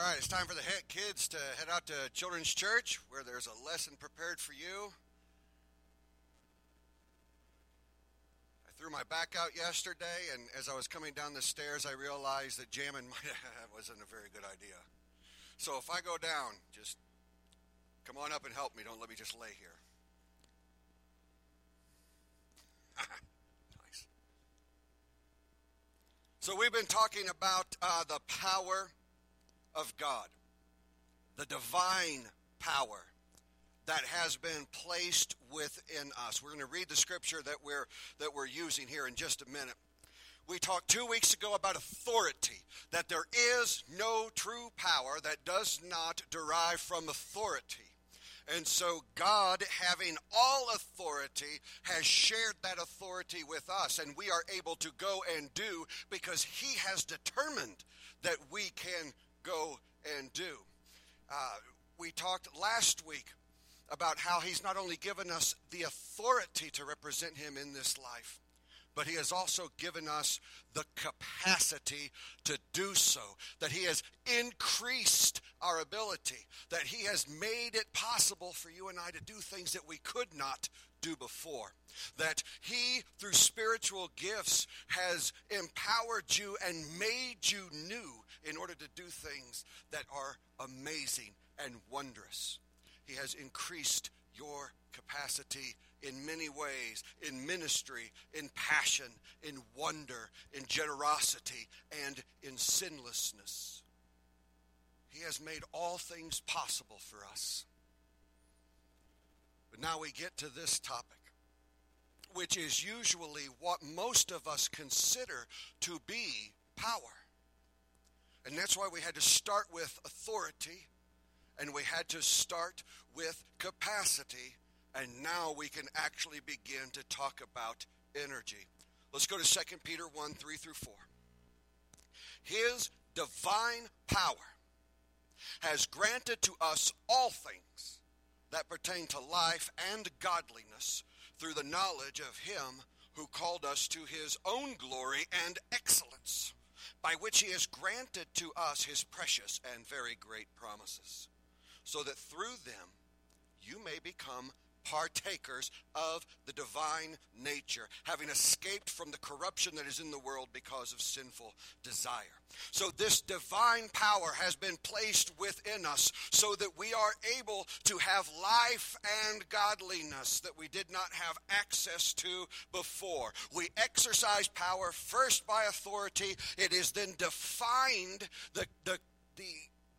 All right, it's time for the kids to head out to Children's Church where there's a lesson prepared for you. I threw my back out yesterday, and as I was coming down the stairs, I realized that jamming wasn't a very good idea. So if I go down, just come on up and help me. Don't let me just lay here. nice. So we've been talking about uh, the power of God, the divine power that has been placed within us. We're going to read the scripture that we're that we're using here in just a minute. We talked 2 weeks ago about authority, that there is no true power that does not derive from authority. And so, God, having all authority, has shared that authority with us, and we are able to go and do because He has determined that we can go and do. Uh, we talked last week about how he's not only given us the authority to represent him in this life, but he has also given us the capacity to do so. That he has increased our ability, that he has made it possible for you and I to do things that we could not do before. That he, through spiritual gifts, has empowered you and made you new in order to do things that are amazing and wondrous. He has increased your capacity in many ways in ministry, in passion, in wonder, in generosity, and in sinlessness. He has made all things possible for us. But now we get to this topic, which is usually what most of us consider to be power. And that's why we had to start with authority and we had to start with capacity. And now we can actually begin to talk about energy. Let's go to 2 Peter 1 3 through 4. His divine power has granted to us all things that pertain to life and godliness through the knowledge of Him who called us to His own glory and excellence by which he has granted to us his precious and very great promises, so that through them you may become partakers of the divine nature, having escaped from the corruption that is in the world because of sinful desire. So, this divine power has been placed within us so that we are able to have life and godliness that we did not have access to before. We exercise power first by authority, it is then defined, the, the, the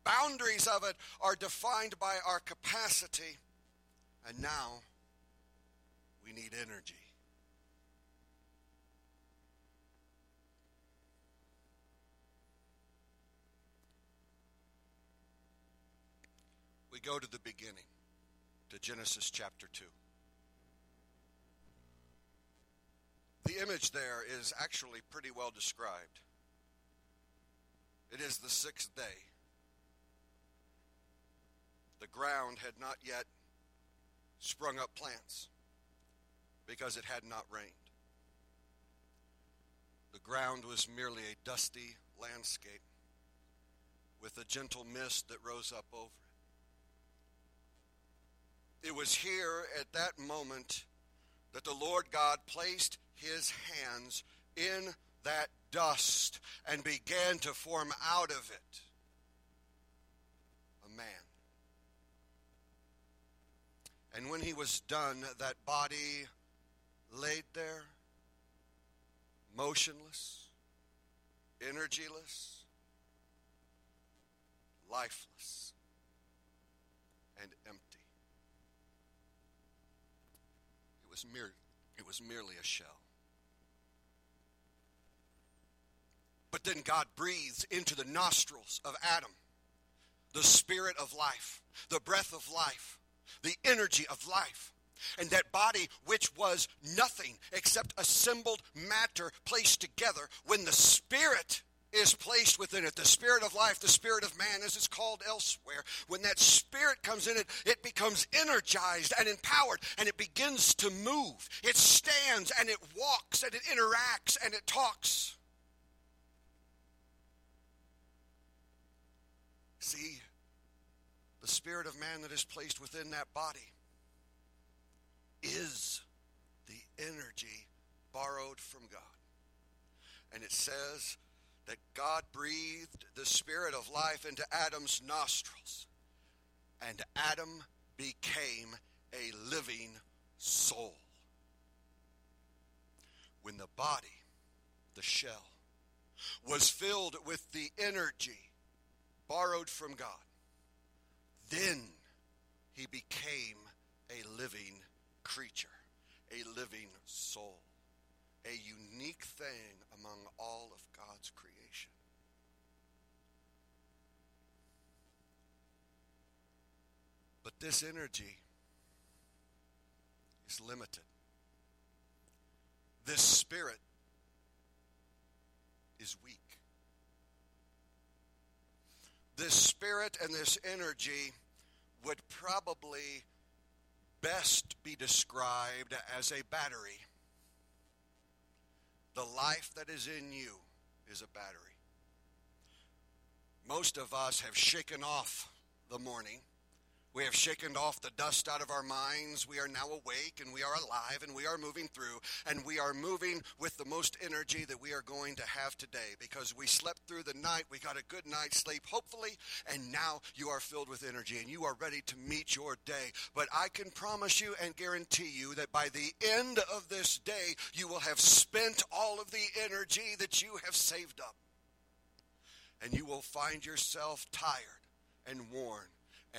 boundaries of it are defined by our capacity and now we need energy. We go to the beginning, to Genesis chapter 2. The image there is actually pretty well described. It is the sixth day. The ground had not yet sprung up plants because it had not rained. The ground was merely a dusty landscape with a gentle mist that rose up over it. It was here at that moment that the Lord God placed his hands in that dust and began to form out of it a man. And when he was done, that body laid there, motionless, energyless, lifeless, and empty. It was, mere, it was merely a shell. But then God breathes into the nostrils of Adam the spirit of life, the breath of life the energy of life. And that body, which was nothing except assembled matter placed together, when the Spirit is placed within it, the Spirit of life, the Spirit of man, as it's called elsewhere, when that Spirit comes in it, it becomes energized and empowered and it begins to move. It stands and it walks and it interacts and it talks. See, spirit of man that is placed within that body is the energy borrowed from God. And it says that God breathed the spirit of life into Adam's nostrils, and Adam became a living soul. When the body, the shell, was filled with the energy borrowed from God, then he became a living creature, a living soul, a unique thing among all of God's creation. But this energy is limited. This spirit is weak. This spirit and this energy would probably best be described as a battery. The life that is in you is a battery. Most of us have shaken off the morning we have shaken off the dust out of our minds. We are now awake and we are alive and we are moving through and we are moving with the most energy that we are going to have today because we slept through the night. We got a good night's sleep, hopefully, and now you are filled with energy and you are ready to meet your day. But I can promise you and guarantee you that by the end of this day, you will have spent all of the energy that you have saved up. And you will find yourself tired and worn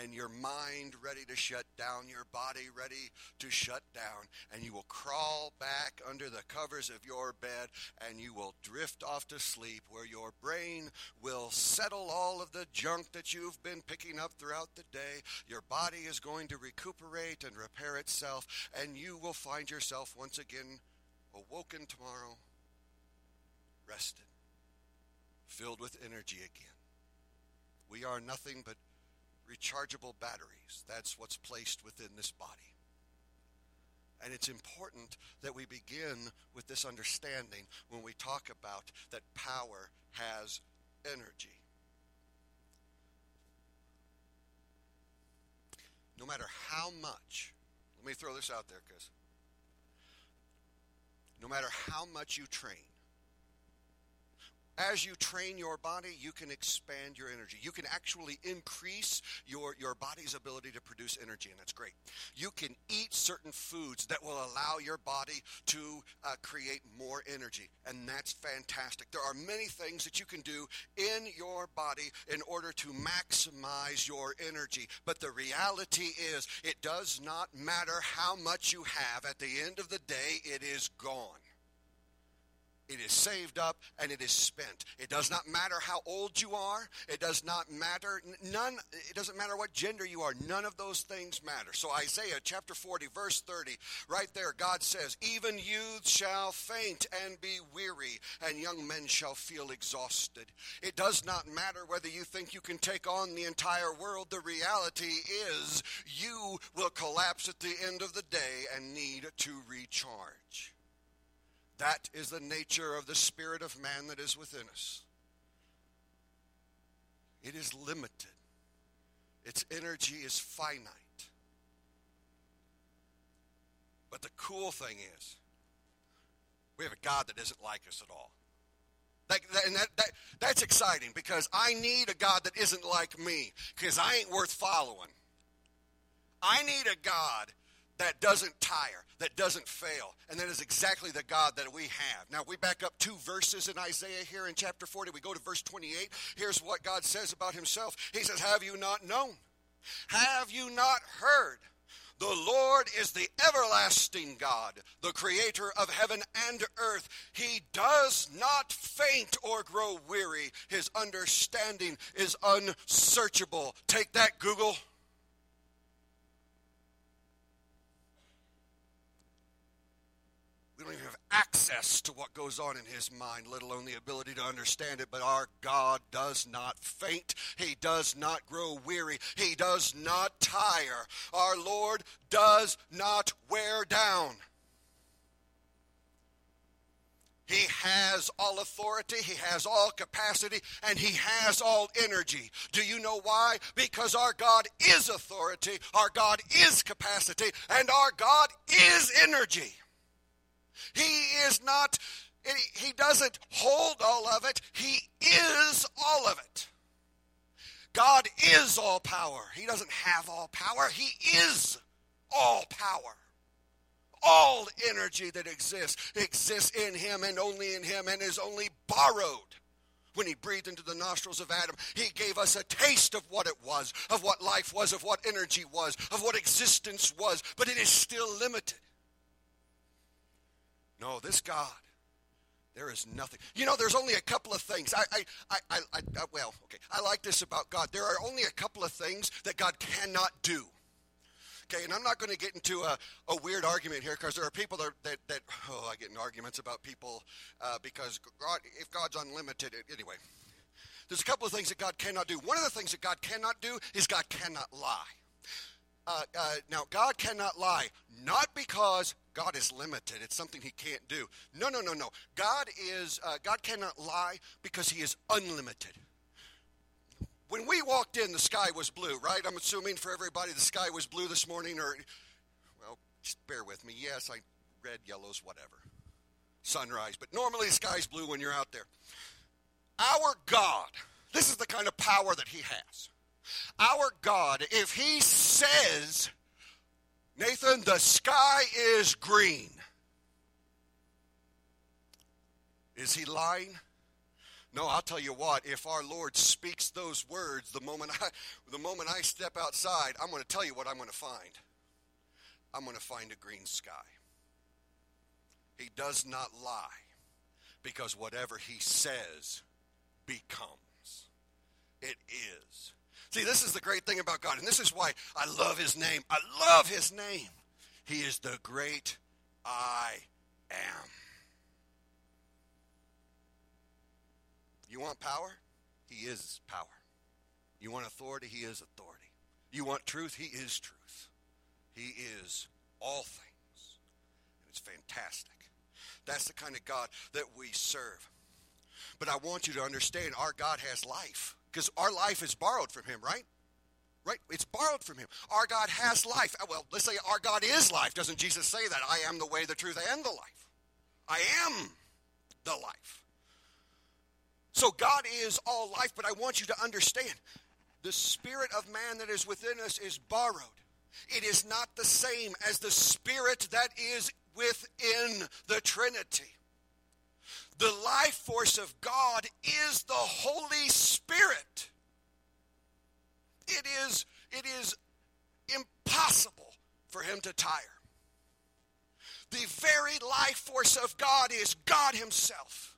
and your mind ready to shut down, your body ready to shut down, and you will crawl back under the covers of your bed and you will drift off to sleep where your brain will settle all of the junk that you've been picking up throughout the day. Your body is going to recuperate and repair itself, and you will find yourself once again awoken tomorrow, rested, filled with energy again. We are nothing but rechargeable batteries. That's what's placed within this body. And it's important that we begin with this understanding when we talk about that power has energy. No matter how much, let me throw this out there because no matter how much you train, as you train your body, you can expand your energy. You can actually increase your, your body's ability to produce energy, and that's great. You can eat certain foods that will allow your body to uh, create more energy, and that's fantastic. There are many things that you can do in your body in order to maximize your energy, but the reality is it does not matter how much you have. At the end of the day, it is gone. It is saved up and it is spent. It does not matter how old you are. It does not matter none it doesn't matter what gender you are. None of those things matter. So Isaiah chapter 40 verse 30 right there God says, "Even youths shall faint and be weary, and young men shall feel exhausted." It does not matter whether you think you can take on the entire world. The reality is you will collapse at the end of the day and need to recharge. That is the nature of the spirit of man that is within us. It is limited, its energy is finite. But the cool thing is, we have a God that isn't like us at all. That, that, and that, that, that's exciting because I need a God that isn't like me because I ain't worth following. I need a God that doesn't tire, that doesn't fail. And that is exactly the God that we have. Now, we back up two verses in Isaiah here in chapter 40. We go to verse 28. Here's what God says about himself He says, Have you not known? Have you not heard? The Lord is the everlasting God, the creator of heaven and earth. He does not faint or grow weary. His understanding is unsearchable. Take that, Google. We don't even have access to what goes on in his mind, let alone the ability to understand it. But our God does not faint. He does not grow weary. He does not tire. Our Lord does not wear down. He has all authority, he has all capacity, and he has all energy. Do you know why? Because our God is authority, our God is capacity, and our God is energy. He is not, he doesn't hold all of it, he is all of it. God is all power. He doesn't have all power, he is all power. All energy that exists exists in him and only in him and is only borrowed. When he breathed into the nostrils of Adam, he gave us a taste of what it was, of what life was, of what energy was, of what existence was, but it is still limited. No, this God, there is nothing. You know, there's only a couple of things. I, I, I, I, I well, okay. I like this about God. There are only a couple of things that God cannot do. Okay, and I'm not going to get into a, a weird argument here because there are people that, that, that, oh, I get in arguments about people uh, because God, if God's unlimited, anyway. There's a couple of things that God cannot do. One of the things that God cannot do is God cannot lie. Uh, uh, now, God cannot lie, not because God is limited. It's something He can't do. No, no, no, no. God is uh, God cannot lie because He is unlimited. When we walked in, the sky was blue, right? I'm assuming for everybody the sky was blue this morning, or, well, just bear with me. Yes, I red, yellows, whatever. Sunrise, but normally the sky's blue when you're out there. Our God, this is the kind of power that He has. Our God, if He says, Nathan, the sky is green, is He lying? No, I'll tell you what, if our Lord speaks those words, the moment I, the moment I step outside, I'm going to tell you what I'm going to find. I'm going to find a green sky. He does not lie because whatever he says becomes. It is. See, this is the great thing about God, and this is why I love his name. I love his name. He is the great I am. You want power? He is power. You want authority? He is authority. You want truth? He is truth. He is all things. And it's fantastic. That's the kind of God that we serve. But I want you to understand our God has life because our life is borrowed from Him, right? Right? It's borrowed from Him. Our God has life. Uh, well, let's say our God is life. Doesn't Jesus say that? I am the way, the truth, and the life. I am the life. So God is all life, but I want you to understand the spirit of man that is within us is borrowed. It is not the same as the spirit that is within the Trinity. The life force of God is the Holy Spirit. It is, it is impossible for him to tire. The very life force of God is God Himself.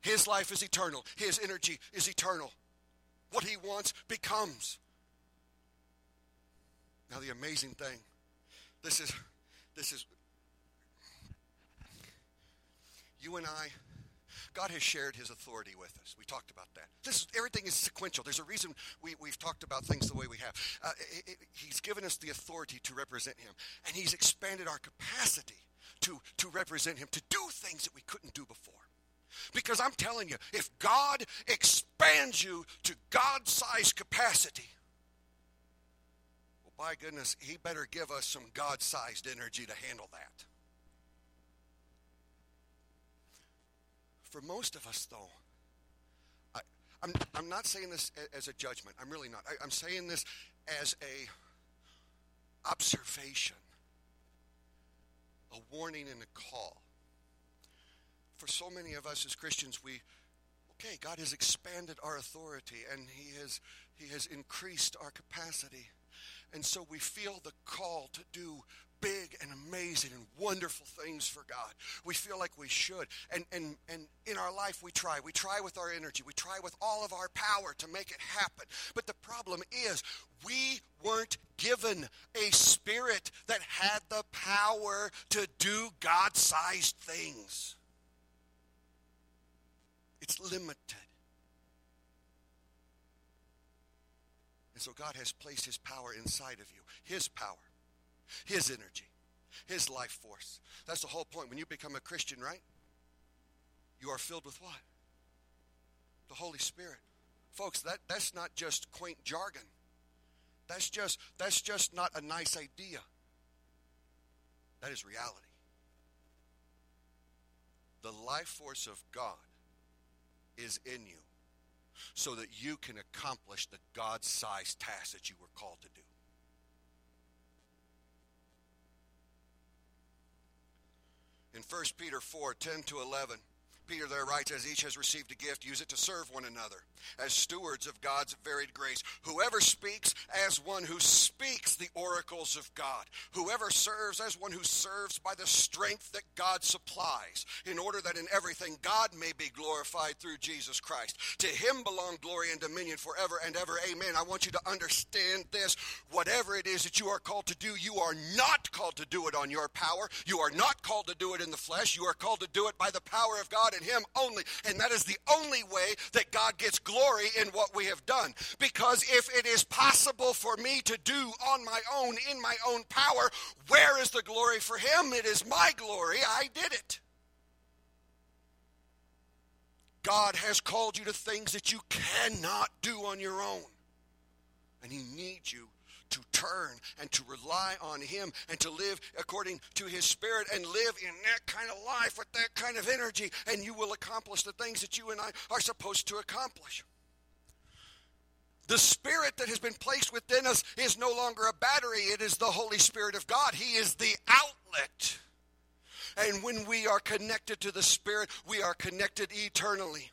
His life is eternal, His energy is eternal. What He wants becomes. Now, the amazing thing this is, this is, you and I, God has shared his authority with us. We talked about that. This is, everything is sequential. There's a reason we, we've talked about things the way we have. Uh, it, it, he's given us the authority to represent him, and he's expanded our capacity to, to represent him, to do things that we couldn't do before. Because I'm telling you, if God expands you to God sized capacity, well, by goodness, He better give us some God sized energy to handle that. For most of us, though, I, am I'm, I'm not saying this as a judgment. I'm really not. I, I'm saying this as a observation, a warning and a call for so many of us as Christians, we, okay, God has expanded our authority and He has, he has increased our capacity. And so we feel the call to do big and amazing and wonderful things for God. We feel like we should. And, and, and in our life, we try. We try with our energy. We try with all of our power to make it happen. But the problem is, we weren't given a spirit that had the power to do God sized things. It's limited. And so God has placed His power inside of you His power, His energy. His life force. That's the whole point. When you become a Christian, right? You are filled with what? The Holy Spirit. Folks, that, that's not just quaint jargon. That's just that's just not a nice idea. That is reality. The life force of God is in you so that you can accomplish the God sized task that you were called to do. In 1 Peter 4 10 to 11, Peter there writes, as each has received a gift, use it to serve one another as stewards of God's varied grace. Whoever speaks as one who speaks the oracles of God. Whoever serves as one who serves by the strength that God supplies, in order that in everything God may be glorified through Jesus Christ. To him belong glory and dominion forever and ever. Amen. I want you to understand this. Whatever it is that you are called to do, you are not called to do it on your power. You are not called to do it in the flesh. You are called to do it by the power of And Him only. And that is the only way that God gets glory in what we have done. Because if it is possible for me to do on my own, in my own power, where is the glory for Him? It is my glory. I did it. God has called you to things that you cannot do on your own. And He needs you to turn and to rely on Him and to live according to His Spirit and live in that kind of life with that kind of energy, and you will accomplish the things that you and I are supposed to accomplish. The Spirit that has been placed within us is no longer a battery, it is the Holy Spirit of God. He is the outlet. And when we are connected to the Spirit, we are connected eternally.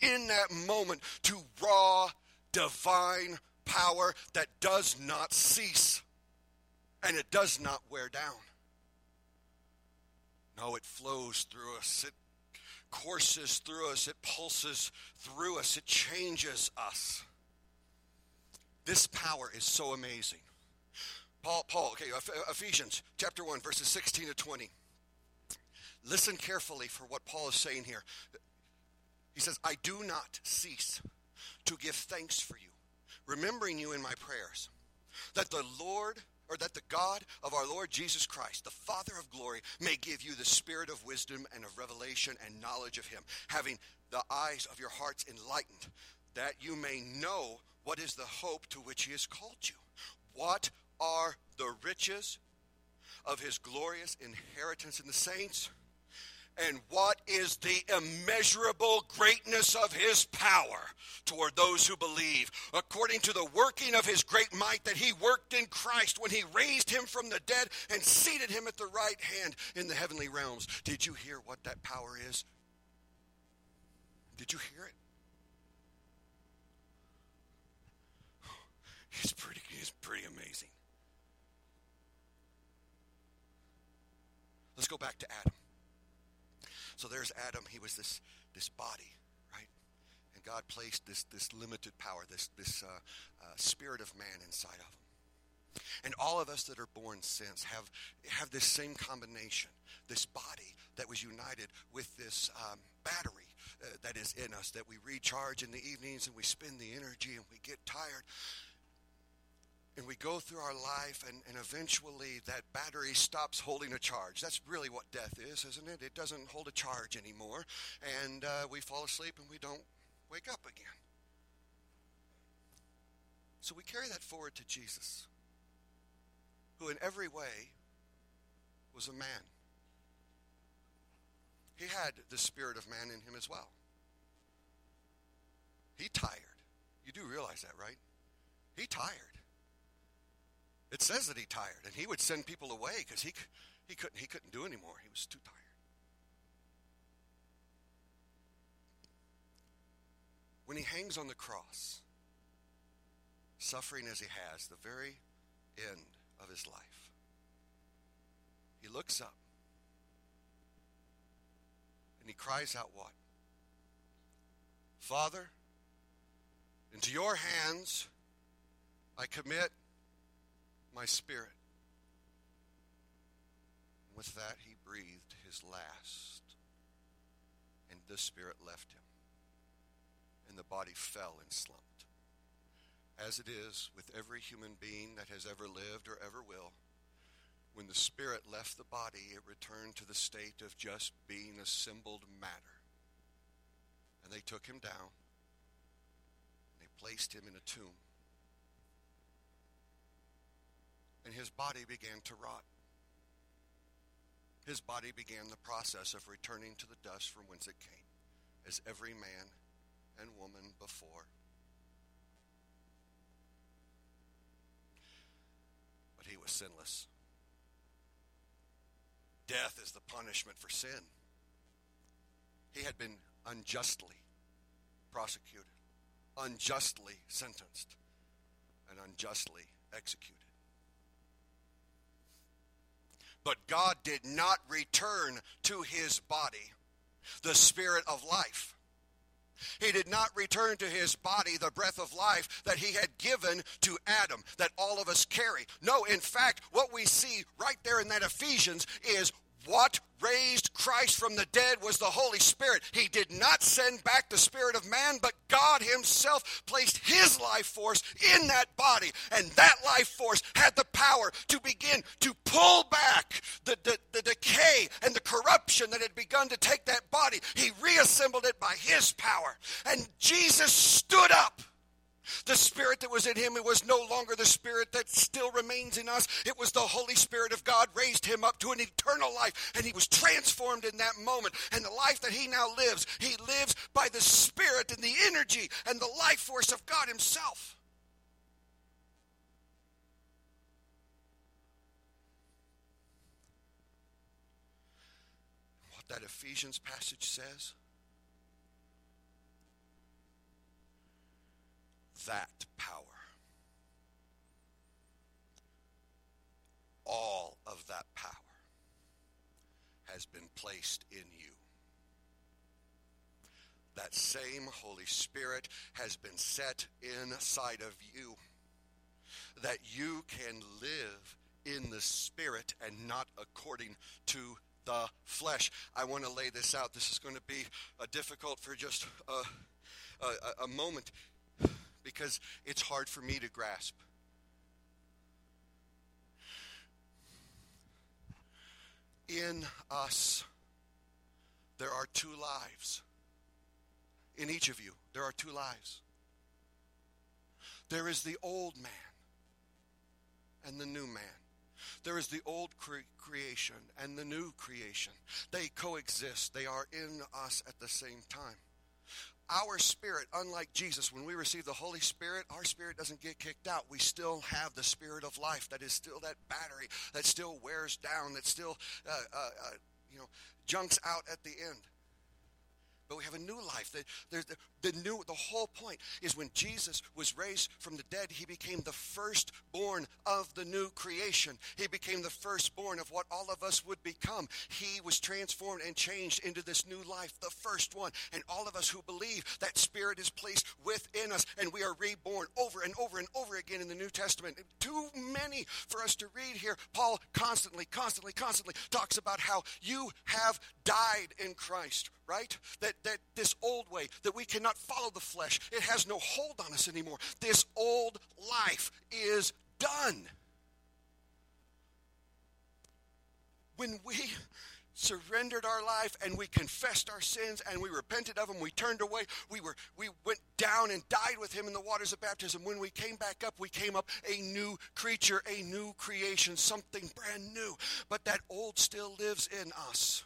In that moment to raw, divine power that does not cease and it does not wear down. No, it flows through us. It courses through us. It pulses through us. It changes us. This power is so amazing. Paul, Paul, okay, Ephesians chapter 1, verses 16 to 20. Listen carefully for what Paul is saying here. He says, I do not cease to give thanks for you remembering you in my prayers, that the Lord or that the God of our Lord Jesus Christ, the Father of glory, may give you the spirit of wisdom and of revelation and knowledge of him, having the eyes of your hearts enlightened, that you may know what is the hope to which he has called you. What are the riches of his glorious inheritance in the saints? And what is the immeasurable greatness of his power toward those who believe, according to the working of his great might that he worked in Christ when he raised him from the dead and seated him at the right hand in the heavenly realms. Did you hear what that power is? Did you hear it? It's pretty, it's pretty amazing. Let's go back to Adam. So there's Adam. He was this, this body, right? And God placed this, this limited power, this, this uh, uh, spirit of man inside of him. And all of us that are born since have, have this same combination, this body that was united with this um, battery uh, that is in us, that we recharge in the evenings and we spend the energy and we get tired and we go through our life and, and eventually that battery stops holding a charge. That's really what death is isn't it? It doesn't hold a charge anymore and uh, we fall asleep and we don't wake up again. So we carry that forward to jesus who in every way was a man. He had the spirit of man in him as well. He tired. You do realize that right? He tired it says that he tired, and he would send people away because he, he, couldn't, he couldn't do anymore. He was too tired. When he hangs on the cross, suffering as he has, the very end of his life, he looks up and he cries out, What? Father, into your hands I commit my spirit. With that, he breathed his last, and the spirit left him, and the body fell and slumped. As it is with every human being that has ever lived or ever will, When the spirit left the body, it returned to the state of just being assembled matter. And they took him down, and they placed him in a tomb. And his body began to rot. His body began the process of returning to the dust from whence it came, as every man and woman before. But he was sinless. Death is the punishment for sin. He had been unjustly prosecuted, unjustly sentenced, and unjustly executed. But God did not return to his body the spirit of life. He did not return to his body the breath of life that he had given to Adam, that all of us carry. No, in fact, what we see right there in that Ephesians is what raised Christ from the dead was the Holy Spirit. He did not send back the spirit of man, but God Himself placed His life force in that body. And that life force had the power to begin to pull back the, the, the decay and the corruption that had begun to take that body. He reassembled it by His power. And Jesus stood up the spirit that was in him, it was no longer the spirit that still remains in us. It was the Holy Spirit of God raised him up to an eternal life, and he was transformed in that moment. And the life that he now lives, he lives by the spirit and the energy and the life force of God himself. What that Ephesians passage says that power. All of that power has been placed in you. That same Holy Spirit has been set inside of you. That you can live in the Spirit and not according to the flesh. I want to lay this out. This is going to be uh, difficult for just a, a, a moment because it's hard for me to grasp. In us, there are two lives. In each of you, there are two lives. There is the old man and the new man. There is the old cre- creation and the new creation. They coexist, they are in us at the same time our spirit, unlike Jesus, when we receive the Holy Spirit, our spirit doesn't get kicked out. We still have the spirit of life that is still that battery that still wears down, that still, uh, uh, uh, you know, junks out at the end but we have a new life. The, the, the, new, the whole point is when Jesus was raised from the dead, he became the firstborn of the new creation. He became the firstborn of what all of us would become. He was transformed and changed into this new life, the first one. And all of us who believe that Spirit is placed within us, and we are reborn over and over and over again in the New Testament. Too many for us to read here. Paul constantly, constantly, constantly talks about how you have died in Christ right? That, that this old way, that we cannot follow the flesh, it has no hold on us anymore. This old life is done. When we surrendered our life and we confessed our sins and we repented of them we turned away we were we went down and died with him in the waters of baptism when we came back up we came up a new creature a new creation something brand new but that old still lives in us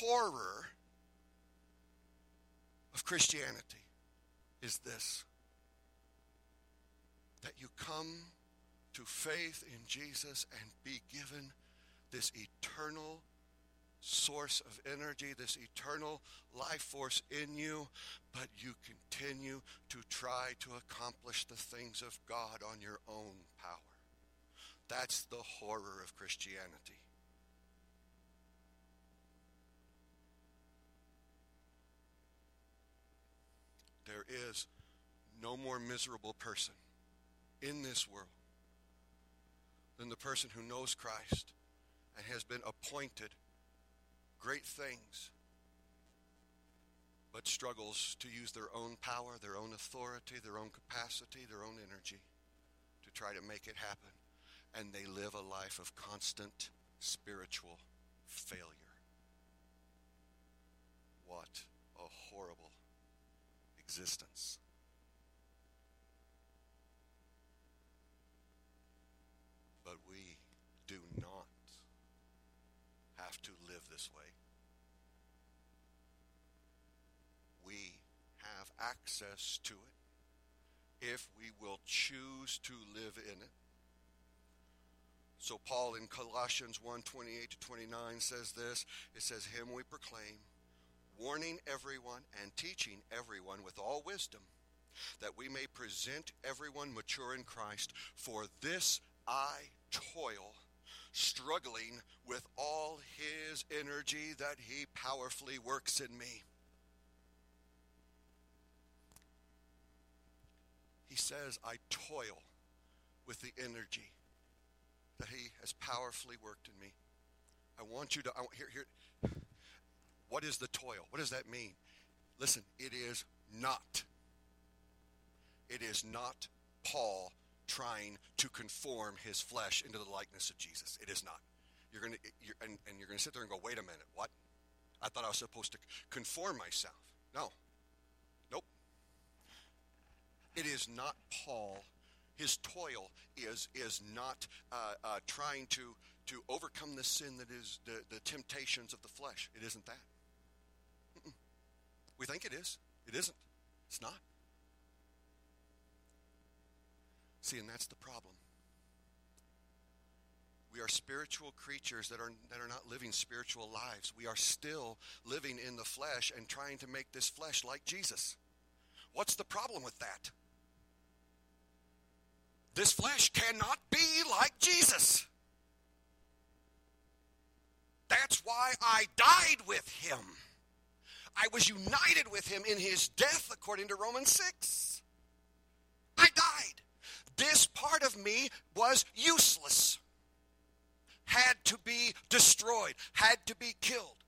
horror of Christianity is this that you come to faith in Jesus and be given this eternal source of energy, this eternal life force in you, but you continue to try to accomplish the things of God on your own power. That's the horror of Christianity. There is no more miserable person in this world than the person who knows Christ and has been appointed great things but struggles to use their own power, their own authority, their own capacity, their own energy to try to make it happen. And they live a life of constant spiritual failure. What a horrible existence. But we do not have to live this way. We have access to it if we will choose to live in it. So Paul in Colossians 1 28 to 29 says this. It says, Him we proclaim, warning everyone and teaching everyone with all wisdom, that we may present everyone mature in Christ. For this I toil, struggling with all his energy that he powerfully works in me. He says, I toil with the energy that he has powerfully worked in me. I want you to, I, here, here, what is the toil? What does that mean? Listen, it is not, it is not Paul trying to conform his flesh into the likeness of Jesus. It is not. You're going to, you're, and, and you're going to sit there and go, wait a minute, what? I thought I was supposed to conform myself. No. Nope. It is not Paul. His toil is is not uh, uh, trying to to overcome the sin that is the, the temptations of the flesh. It isn't that. We think it is. It isn't. It's not. See, and that's the problem. We are spiritual creatures that are, that are not living spiritual lives. We are still living in the flesh and trying to make this flesh like Jesus. What's the problem with that? This flesh cannot be like Jesus. That's why I died with him. I was united with him in his death, according to Romans 6. I died. This part of me was useless, had to be destroyed, had to be killed.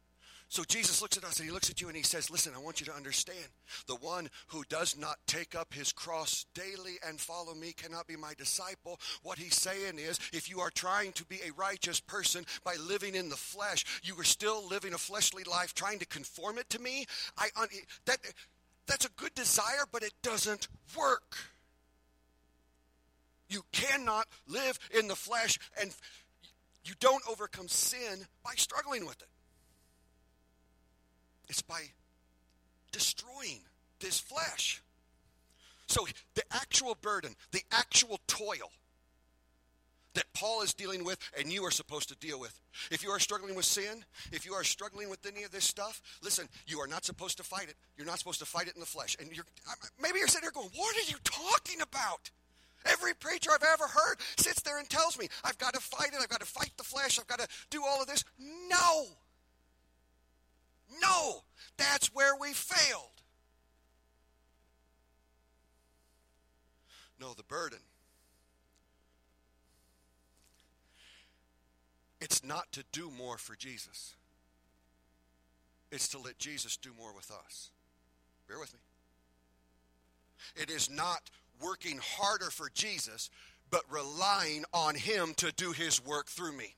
So Jesus looks at us and he looks at you and he says, Listen, I want you to understand the one who does not take up his cross daily and follow me cannot be my disciple. What he's saying is, if you are trying to be a righteous person by living in the flesh, you are still living a fleshly life trying to conform it to me. I, that, that's a good desire, but it doesn't work. You cannot live in the flesh and you don't overcome sin by struggling with it. It's by destroying this flesh. So the actual burden, the actual toil that Paul is dealing with and you are supposed to deal with. If you are struggling with sin, if you are struggling with any of this stuff, listen, you are not supposed to fight it. You're not supposed to fight it in the flesh. And you're maybe you're sitting there going, "What are you talking about?" Every preacher I've ever heard sits there and tells me, I've got to fight it, I've got to fight the flesh, I've got to do all of this. No. No, that's where we failed. No, the burden. It's not to do more for Jesus. It's to let Jesus do more with us. Bear with me. It is not working harder for Jesus, but relying on Him to do His work through me.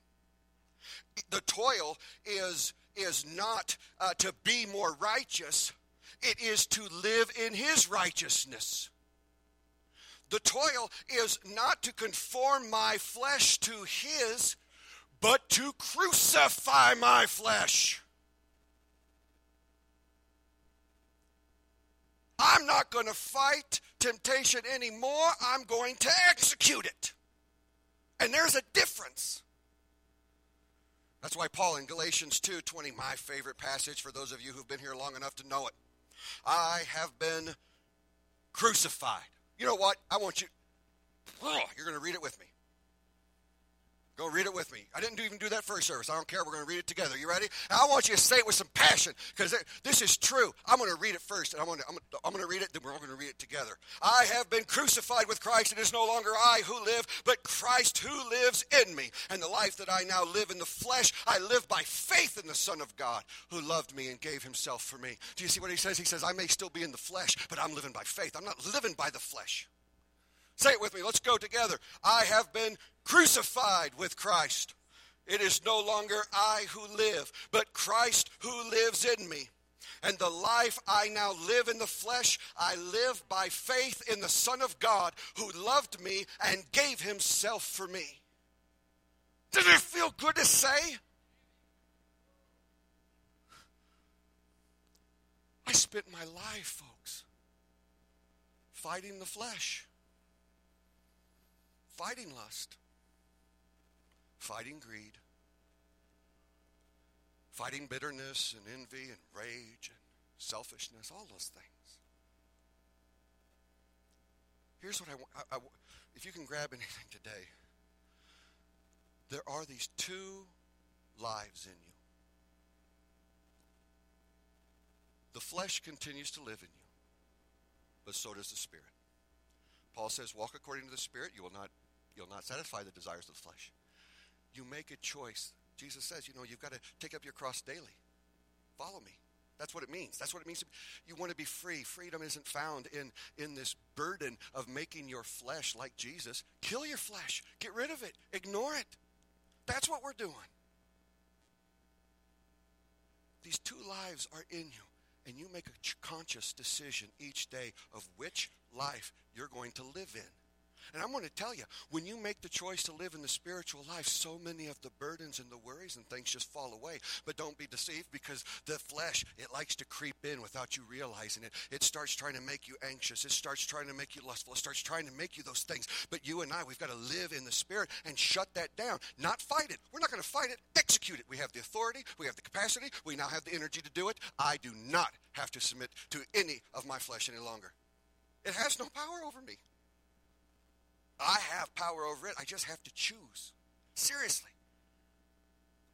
The toil is is not uh, to be more righteous, it is to live in His righteousness. The toil is not to conform my flesh to His, but to crucify my flesh. I'm not going to fight temptation anymore. I'm going to execute it. And there's a difference. That's why Paul in Galatians 2:20, my favorite passage for those of you who've been here long enough to know it. I have been crucified. You know what? I want you oh, you're going to read it with me. Go read it with me. I didn't even do that first service. I don't care. We're going to read it together. You ready? And I want you to say it with some passion because this is true. I'm going to read it first, and I'm going, to, I'm, I'm going to read it, then we're all going to read it together. I have been crucified with Christ. It is no longer I who live, but Christ who lives in me. And the life that I now live in the flesh, I live by faith in the Son of God who loved me and gave himself for me. Do you see what he says? He says, I may still be in the flesh, but I'm living by faith. I'm not living by the flesh. Say it with me. Let's go together. I have been crucified with Christ. It is no longer I who live, but Christ who lives in me. And the life I now live in the flesh, I live by faith in the Son of God who loved me and gave himself for me. Does it feel good to say? I spent my life, folks, fighting the flesh, fighting lust, fighting greed, fighting bitterness and envy and rage and selfishness, all those things. Here's what I want. If you can grab anything today, there are these two lives in you. The flesh continues to live in you, but so does the spirit. Paul says, "Walk according to the spirit; you will not, you'll not satisfy the desires of the flesh." you make a choice. Jesus says, you know, you've got to take up your cross daily. Follow me. That's what it means. That's what it means. To, you want to be free. Freedom isn't found in, in this burden of making your flesh like Jesus. Kill your flesh. Get rid of it. Ignore it. That's what we're doing. These two lives are in you, and you make a conscious decision each day of which life you're going to live in. And I'm going to tell you, when you make the choice to live in the spiritual life, so many of the burdens and the worries and things just fall away. But don't be deceived because the flesh, it likes to creep in without you realizing it. It starts trying to make you anxious. It starts trying to make you lustful. It starts trying to make you those things. But you and I, we've got to live in the spirit and shut that down. Not fight it. We're not going to fight it. Execute it. We have the authority. We have the capacity. We now have the energy to do it. I do not have to submit to any of my flesh any longer. It has no power over me. I have power over it. I just have to choose. Seriously.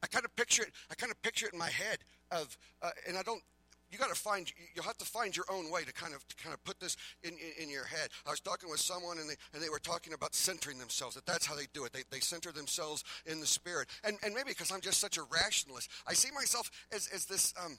I kind of picture it. I kind of picture it in my head of, uh, and I don't. You got to find. You'll have to find your own way to kind of to kind of put this in, in, in your head. I was talking with someone, and they and they were talking about centering themselves. That that's how they do it. They, they center themselves in the spirit. And and maybe because I'm just such a rationalist, I see myself as as this. Um,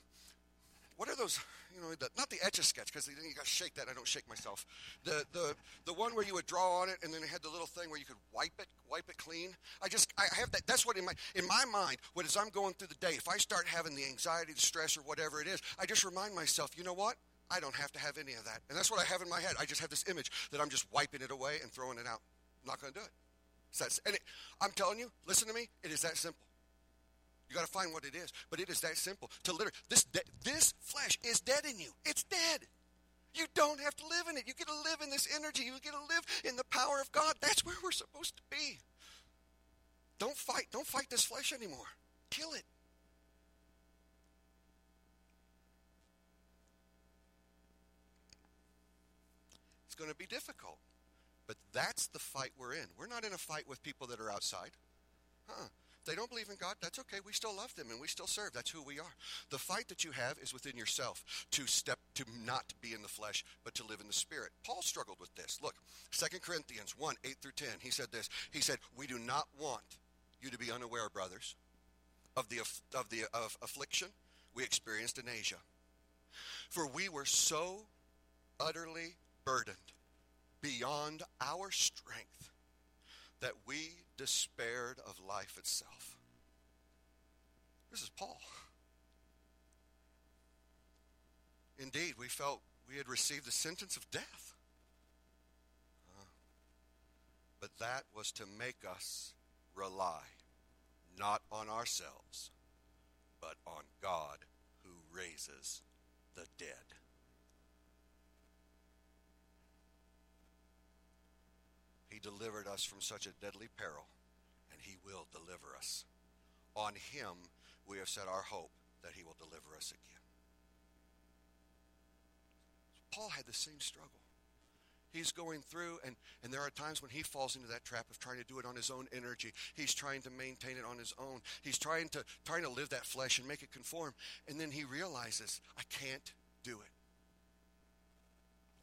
what are those? You know, the, not the etch a sketch because then you got to shake that. I don't shake myself. The the the one where you would draw on it and then it had the little thing where you could wipe it, wipe it clean. I just I have that. That's what in my in my mind. What as I'm going through the day, if I start having the anxiety, the stress, or whatever it is, I just remind myself. You know what? I don't have to have any of that. And that's what I have in my head. I just have this image that I'm just wiping it away and throwing it out. I'm not going to do it. So and it, I'm telling you, listen to me. It is that simple. You got to find what it is. But it is that simple. To literally, this, de- this flesh is dead in you. It's dead. You don't have to live in it. You get to live in this energy. You get to live in the power of God. That's where we're supposed to be. Don't fight. Don't fight this flesh anymore. Kill it. It's going to be difficult. But that's the fight we're in. We're not in a fight with people that are outside. Huh they don't believe in God, that's okay. We still love them and we still serve. That's who we are. The fight that you have is within yourself to step to not be in the flesh, but to live in the spirit. Paul struggled with this. Look, 2 Corinthians 1, 8 through 10. He said this. He said, We do not want you to be unaware, brothers, of the of the of affliction we experienced in Asia. For we were so utterly burdened beyond our strength that we despaired of life itself. This is Paul. Indeed, we felt we had received the sentence of death. Uh, but that was to make us rely not on ourselves, but on God who raises the dead. He delivered us from such a deadly peril, and He will deliver us. On Him we have set our hope that He will deliver us again. Paul had the same struggle. he's going through, and, and there are times when he falls into that trap of trying to do it on his own energy. He's trying to maintain it on his own. He's trying to trying to live that flesh and make it conform. And then he realizes, I can't do it.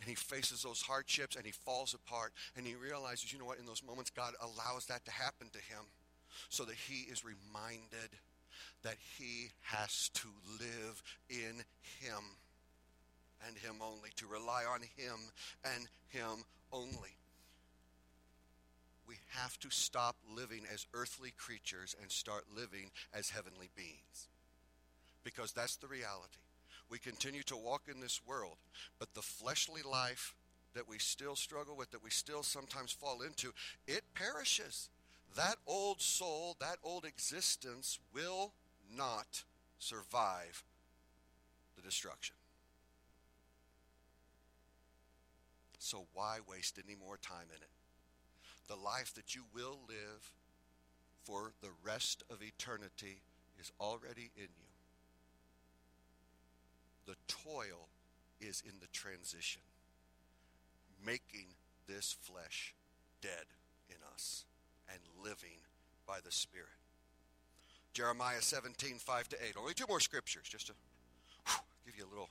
And he faces those hardships and he falls apart. And he realizes, you know what, in those moments, God allows that to happen to him so that he is reminded that he has to live in him and him only, to rely on him and him only. We have to stop living as earthly creatures and start living as heavenly beings. Because that's the reality. We continue to walk in this world, but the fleshly life that we still struggle with, that we still sometimes fall into, it perishes. That old soul, that old existence will not survive the destruction. So why waste any more time in it? The life that you will live for the rest of eternity is already in you. The toil is in the transition, making this flesh dead in us and living by the Spirit. Jeremiah 17, 5 to 8. Only two more scriptures, just to whew, give you a little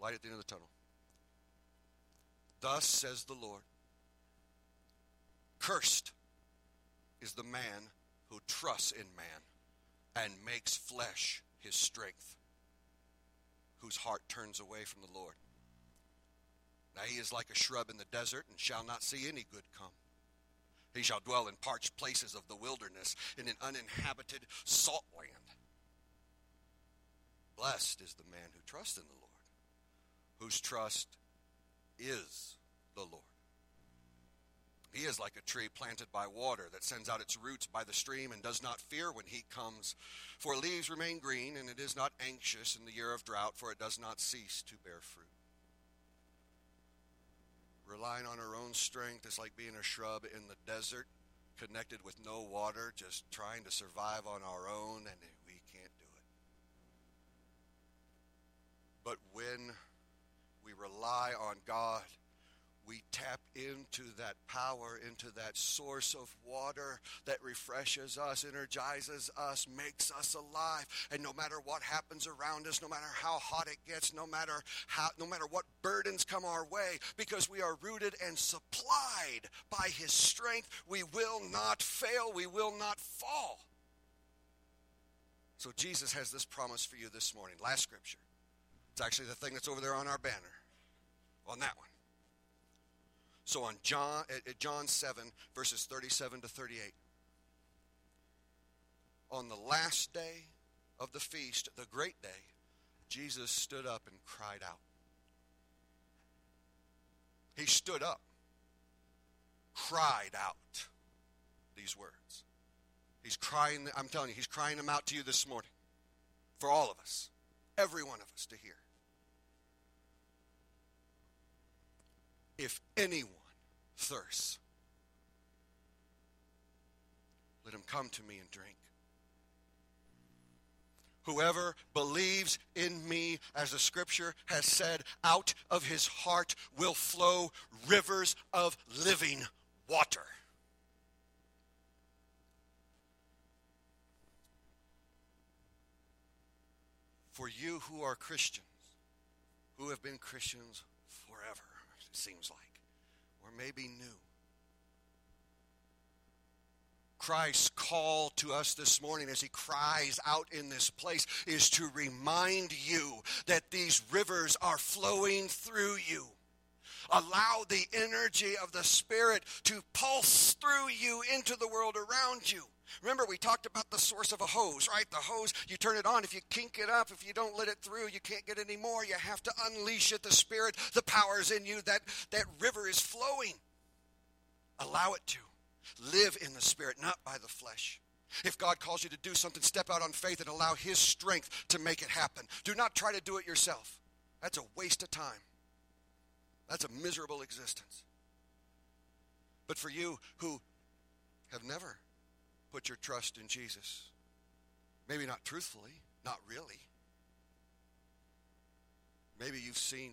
light at the end of the tunnel. Thus says the Lord Cursed is the man who trusts in man and makes flesh his strength, whose heart turns away from the Lord. Now he is like a shrub in the desert and shall not see any good come. He shall dwell in parched places of the wilderness, in an uninhabited salt land. Blessed is the man who trusts in the Lord, whose trust is the Lord. He is like a tree planted by water that sends out its roots by the stream and does not fear when heat comes, for leaves remain green, and it is not anxious in the year of drought, for it does not cease to bear fruit. Relying on our own strength is like being a shrub in the desert, connected with no water, just trying to survive on our own, and we can't do it. But when we rely on God, we tap into that power, into that source of water that refreshes us, energizes us, makes us alive. And no matter what happens around us, no matter how hot it gets, no matter how no matter what burdens come our way, because we are rooted and supplied by his strength, we will not fail, we will not fall. So Jesus has this promise for you this morning. Last scripture. It's actually the thing that's over there on our banner. On that one. So on John, at John 7, verses 37 to 38. On the last day of the feast, the great day, Jesus stood up and cried out. He stood up, cried out these words. He's crying, I'm telling you, he's crying them out to you this morning for all of us, every one of us to hear. If anyone thirsts, let him come to me and drink. Whoever believes in me, as the scripture has said, out of his heart will flow rivers of living water. For you who are Christians, who have been Christians seems like or maybe new. Christ's call to us this morning as he cries out in this place is to remind you that these rivers are flowing through you. Allow the energy of the Spirit to pulse through you into the world around you. Remember, we talked about the source of a hose, right? The hose, you turn it on. If you kink it up, if you don't let it through, you can't get any more. You have to unleash it. The Spirit, the power is in you. That, that river is flowing. Allow it to. Live in the Spirit, not by the flesh. If God calls you to do something, step out on faith and allow His strength to make it happen. Do not try to do it yourself. That's a waste of time. That's a miserable existence. But for you who have never put your trust in Jesus. Maybe not truthfully, not really. Maybe you've seen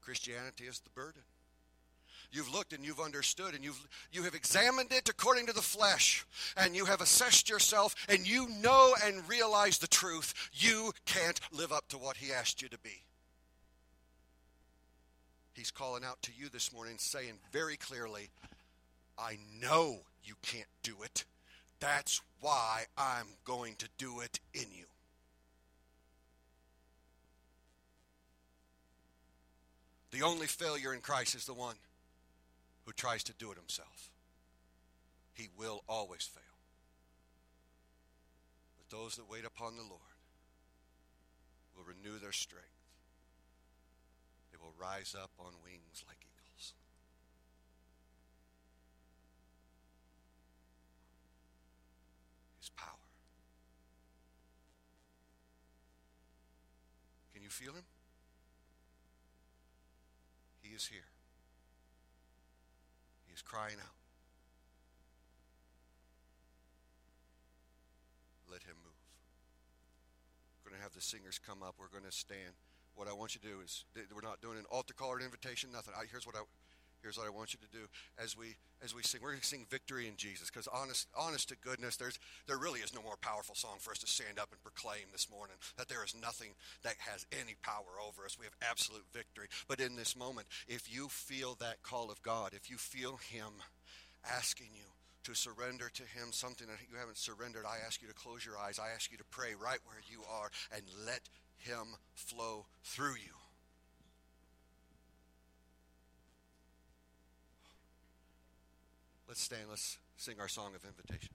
Christianity as the burden. You've looked and you've understood and you've you have examined it according to the flesh and you have assessed yourself and you know and realize the truth. You can't live up to what he asked you to be. He's calling out to you this morning saying very clearly, I know you can't do it. That's why I'm going to do it in you. The only failure in Christ is the one who tries to do it himself. He will always fail. But those that wait upon the Lord will renew their strength. Will rise up on wings like eagles. His power. Can you feel him? He is here. He is crying out. Let him move. We're going to have the singers come up. We're going to stand. What I want you to do is, we're not doing an altar call or an invitation, nothing. I, here's what I here's what I want you to do as we as we sing. We're going to sing victory in Jesus because honest honest to goodness, there's there really is no more powerful song for us to stand up and proclaim this morning that there is nothing that has any power over us. We have absolute victory. But in this moment, if you feel that call of God, if you feel Him asking you to surrender to Him something that you haven't surrendered, I ask you to close your eyes. I ask you to pray right where you are and let Him flow through you. Let's stand. Let's sing our song of invitation.